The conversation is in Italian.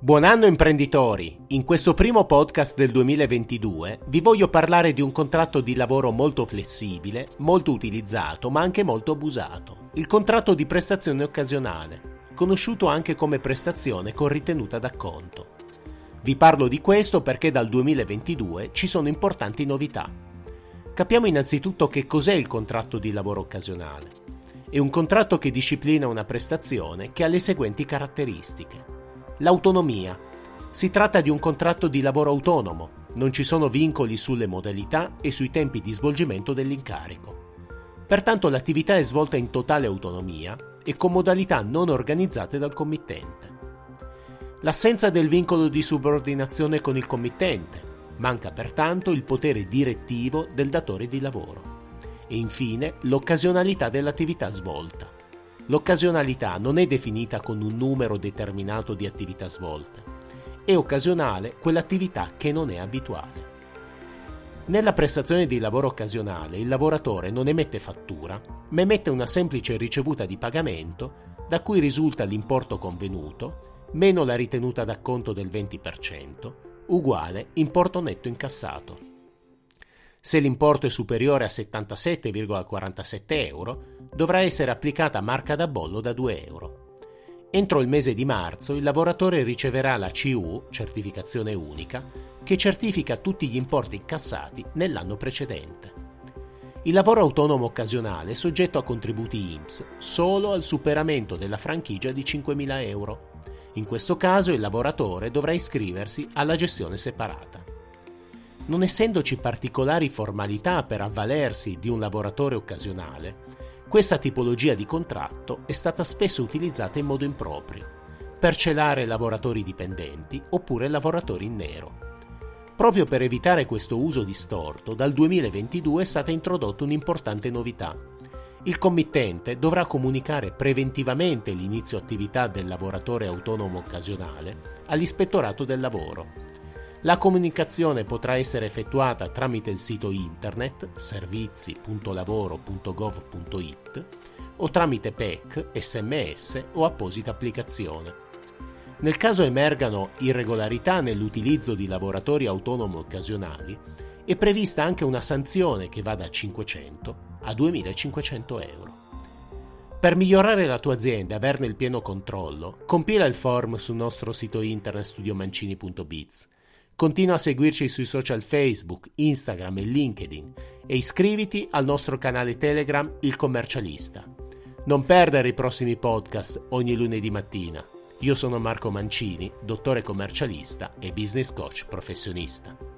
Buon anno imprenditori! In questo primo podcast del 2022 vi voglio parlare di un contratto di lavoro molto flessibile, molto utilizzato ma anche molto abusato, il contratto di prestazione occasionale, conosciuto anche come prestazione con ritenuta d'acconto. Vi parlo di questo perché dal 2022 ci sono importanti novità. Capiamo innanzitutto che cos'è il contratto di lavoro occasionale. È un contratto che disciplina una prestazione che ha le seguenti caratteristiche L'autonomia. Si tratta di un contratto di lavoro autonomo, non ci sono vincoli sulle modalità e sui tempi di svolgimento dell'incarico. Pertanto l'attività è svolta in totale autonomia e con modalità non organizzate dal committente. L'assenza del vincolo di subordinazione con il committente, manca pertanto il potere direttivo del datore di lavoro. E infine l'occasionalità dell'attività svolta. L'occasionalità non è definita con un numero determinato di attività svolte. È occasionale quell'attività che non è abituale. Nella prestazione di lavoro occasionale il lavoratore non emette fattura, ma emette una semplice ricevuta di pagamento da cui risulta l'importo convenuto, meno la ritenuta d'acconto del 20%, uguale importo netto incassato. Se l'importo è superiore a 77,47 euro, dovrà essere applicata marca da bollo da 2 euro. Entro il mese di marzo il lavoratore riceverà la CU, certificazione unica, che certifica tutti gli importi incassati nell'anno precedente. Il lavoro autonomo occasionale è soggetto a contributi IMSS solo al superamento della franchigia di 5.000 euro. In questo caso il lavoratore dovrà iscriversi alla gestione separata. Non essendoci particolari formalità per avvalersi di un lavoratore occasionale, questa tipologia di contratto è stata spesso utilizzata in modo improprio, per celare lavoratori dipendenti oppure lavoratori in nero. Proprio per evitare questo uso distorto, dal 2022 è stata introdotta un'importante novità. Il committente dovrà comunicare preventivamente l'inizio attività del lavoratore autonomo occasionale all'ispettorato del lavoro la comunicazione potrà essere effettuata tramite il sito internet servizi.lavoro.gov.it o tramite PEC, sms o apposita applicazione. Nel caso emergano irregolarità nell'utilizzo di lavoratori autonomi occasionali, è prevista anche una sanzione che va da 500 a 2500 euro. Per migliorare la tua azienda e averne il pieno controllo, compila il form sul nostro sito internet studiomancini.biz Continua a seguirci sui social Facebook, Instagram e LinkedIn e iscriviti al nostro canale Telegram Il Commercialista. Non perdere i prossimi podcast ogni lunedì mattina. Io sono Marco Mancini, dottore commercialista e business coach professionista.